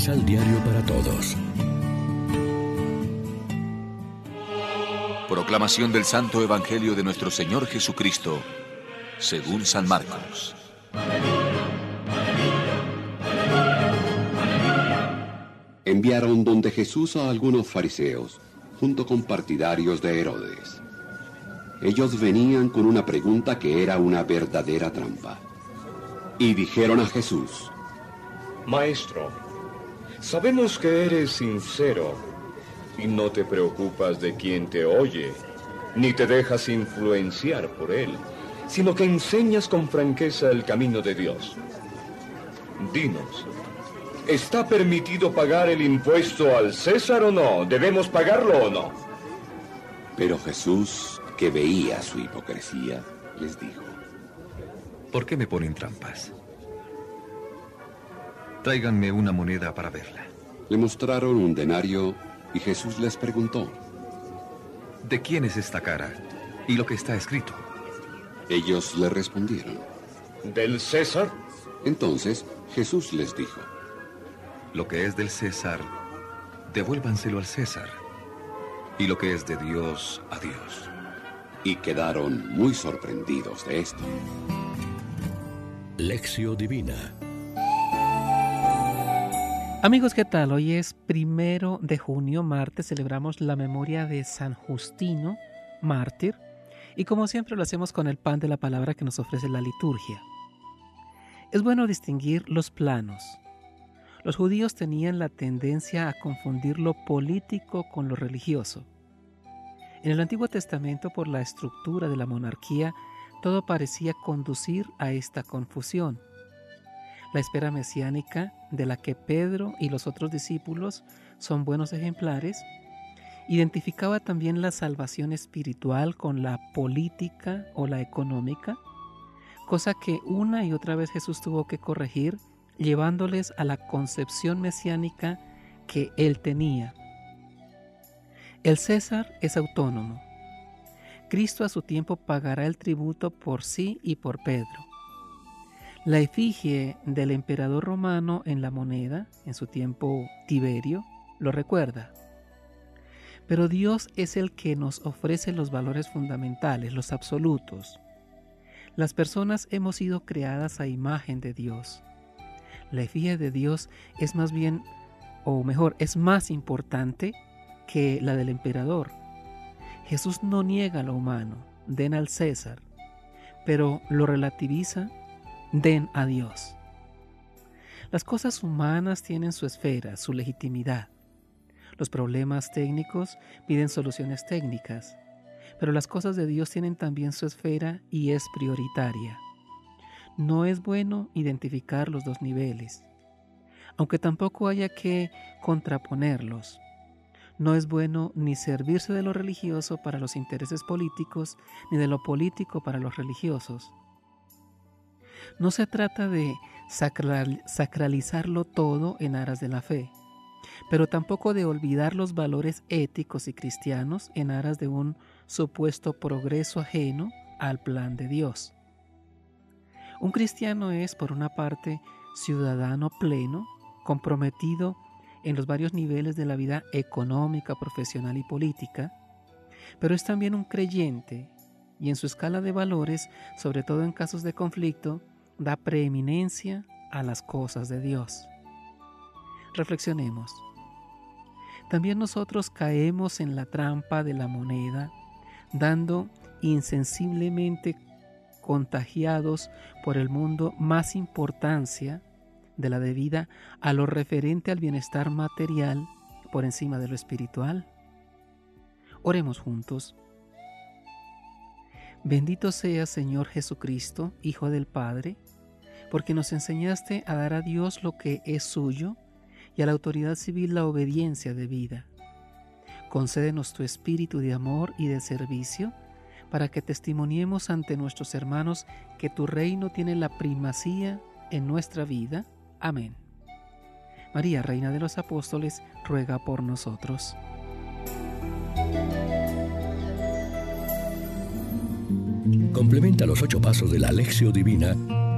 Misal Diario para Todos. Proclamación del Santo Evangelio de nuestro Señor Jesucristo, según San Marcos. Enviaron donde Jesús a algunos fariseos, junto con partidarios de Herodes. Ellos venían con una pregunta que era una verdadera trampa. Y dijeron a Jesús, Maestro, sabemos que eres sincero y no te preocupas de quien te oye, ni te dejas influenciar por él, sino que enseñas con franqueza el camino de Dios. Dinos, ¿está permitido pagar el impuesto al César o no? ¿Debemos pagarlo o no? Pero Jesús, que veía su hipocresía, les dijo, ¿Por qué me ponen trampas? Tráiganme una moneda para verla. Le mostraron un denario y Jesús les preguntó, ¿De quién es esta cara y lo que está escrito? Ellos le respondieron, ¿Del César? Entonces Jesús les dijo, Lo que es del César, devuélvanselo al César. Y lo que es de Dios, a Dios. Y quedaron muy sorprendidos de esto. Lección Divina Amigos, ¿qué tal? Hoy es primero de junio, martes, celebramos la memoria de San Justino, mártir, y como siempre lo hacemos con el pan de la palabra que nos ofrece la liturgia. Es bueno distinguir los planos. Los judíos tenían la tendencia a confundir lo político con lo religioso. En el Antiguo Testamento, por la estructura de la monarquía, todo parecía conducir a esta confusión. La espera mesiánica, de la que Pedro y los otros discípulos son buenos ejemplares, identificaba también la salvación espiritual con la política o la económica, cosa que una y otra vez Jesús tuvo que corregir, llevándoles a la concepción mesiánica que él tenía. El César es autónomo. Cristo a su tiempo pagará el tributo por sí y por Pedro. La efigie del emperador romano en la moneda, en su tiempo Tiberio, lo recuerda. Pero Dios es el que nos ofrece los valores fundamentales, los absolutos. Las personas hemos sido creadas a imagen de Dios. La efigie de Dios es más bien, o mejor, es más importante que la del emperador. Jesús no niega lo humano, den al César, pero lo relativiza den a Dios. Las cosas humanas tienen su esfera, su legitimidad. Los problemas técnicos piden soluciones técnicas, pero las cosas de Dios tienen también su esfera y es prioritaria. No es bueno identificar los dos niveles, aunque tampoco haya que contraponerlos. No es bueno ni servirse de lo religioso para los intereses políticos, ni de lo político para los religiosos. No se trata de sacralizarlo todo en aras de la fe, pero tampoco de olvidar los valores éticos y cristianos en aras de un supuesto progreso ajeno al plan de Dios. Un cristiano es, por una parte, ciudadano pleno, comprometido en los varios niveles de la vida económica, profesional y política, pero es también un creyente y en su escala de valores, sobre todo en casos de conflicto, da preeminencia a las cosas de Dios. Reflexionemos. También nosotros caemos en la trampa de la moneda, dando insensiblemente contagiados por el mundo más importancia de la debida a lo referente al bienestar material por encima de lo espiritual. Oremos juntos. Bendito sea Señor Jesucristo, Hijo del Padre, porque nos enseñaste a dar a Dios lo que es suyo y a la autoridad civil la obediencia debida. Concédenos tu espíritu de amor y de servicio para que testimoniemos ante nuestros hermanos que tu reino tiene la primacía en nuestra vida. Amén. María, Reina de los Apóstoles, ruega por nosotros. Complementa los ocho pasos de la Alexio Divina